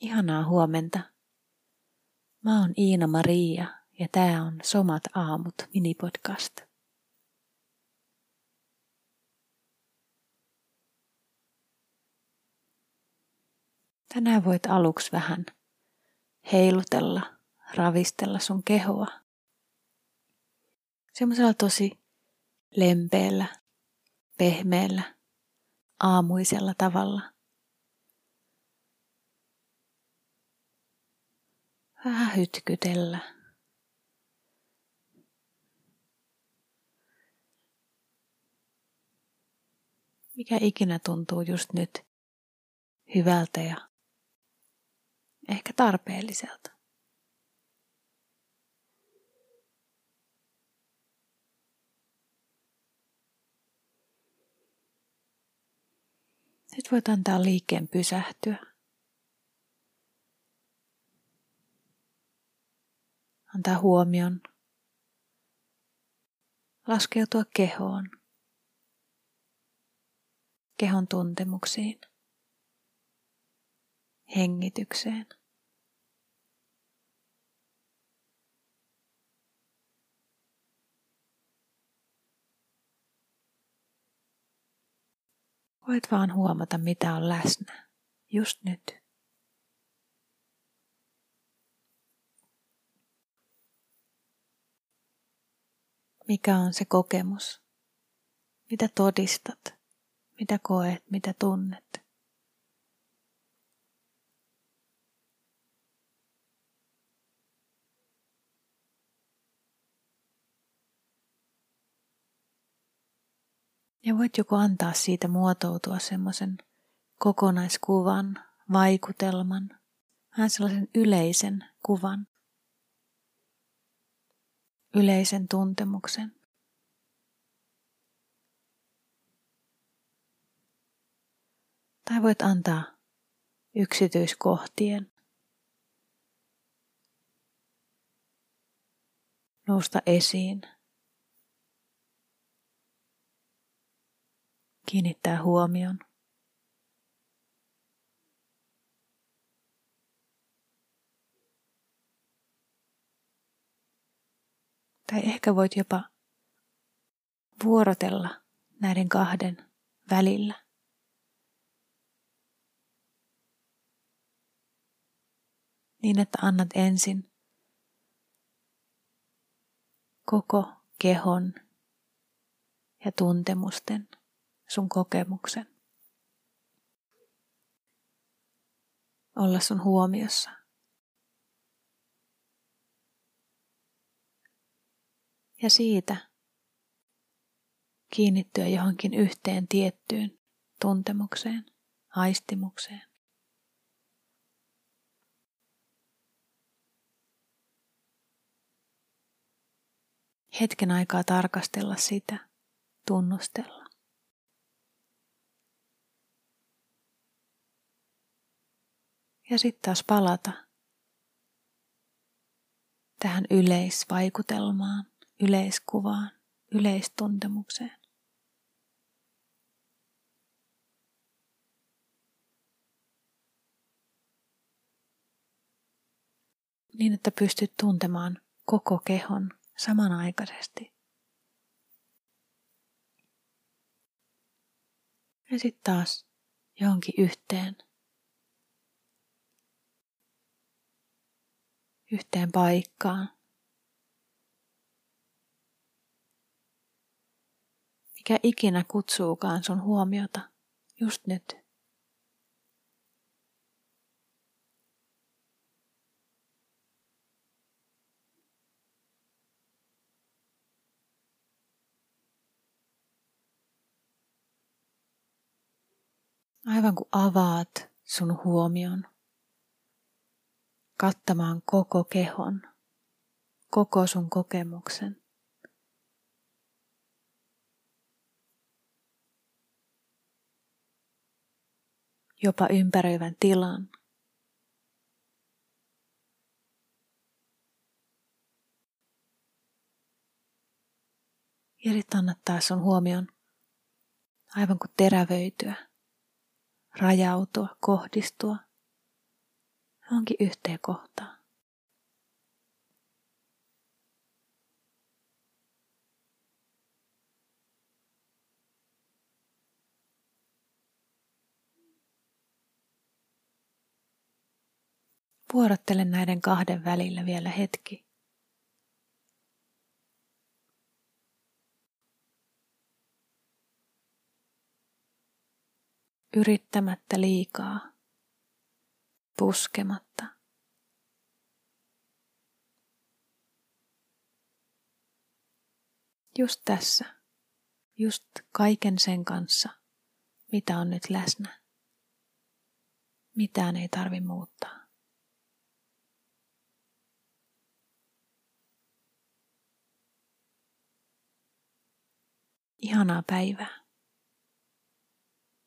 Ihanaa huomenta. Mä oon Iina Maria ja tää on Somat aamut minipodcast. Tänään voit aluksi vähän heilutella, ravistella sun kehoa. Semmoisella tosi lempeällä, pehmeällä, aamuisella tavalla – Vähän hytkytellä. Mikä ikinä tuntuu just nyt hyvältä ja ehkä tarpeelliselta. Nyt voit antaa liikkeen pysähtyä. Antaa huomion laskeutua kehoon, kehon tuntemuksiin, hengitykseen. Voit vaan huomata, mitä on läsnä just nyt. Mikä on se kokemus? Mitä todistat? Mitä koet? Mitä tunnet? Ja voit joko antaa siitä muotoutua semmoisen kokonaiskuvan, vaikutelman, vähän sellaisen yleisen kuvan yleisen tuntemuksen. Tai voit antaa yksityiskohtien nousta esiin. Kiinnittää huomion Tai ehkä voit jopa vuorotella näiden kahden välillä. Niin, että annat ensin koko kehon ja tuntemusten, sun kokemuksen olla sun huomiossa. Ja siitä kiinnittyä johonkin yhteen tiettyyn tuntemukseen, aistimukseen. Hetken aikaa tarkastella sitä, tunnustella. Ja sitten taas palata tähän yleisvaikutelmaan yleiskuvaan, yleistuntemukseen. Niin, että pystyt tuntemaan koko kehon samanaikaisesti. Ja sitten taas johonkin yhteen. Yhteen paikkaan. Mikä ikinä kutsuukaan sun huomiota just nyt. Aivan kuin avaat sun huomion kattamaan koko kehon, koko sun kokemuksen. Jopa ympäröivän tilan. Ja sitten annat taas sun huomion aivan kuin terävöityä, rajautua, kohdistua Onkin yhteen kohtaan. Vuorottele näiden kahden välillä vielä hetki. Yrittämättä liikaa, puskematta. Just tässä, just kaiken sen kanssa, mitä on nyt läsnä. Mitään ei tarvi muuttaa. Ihanaa päivää.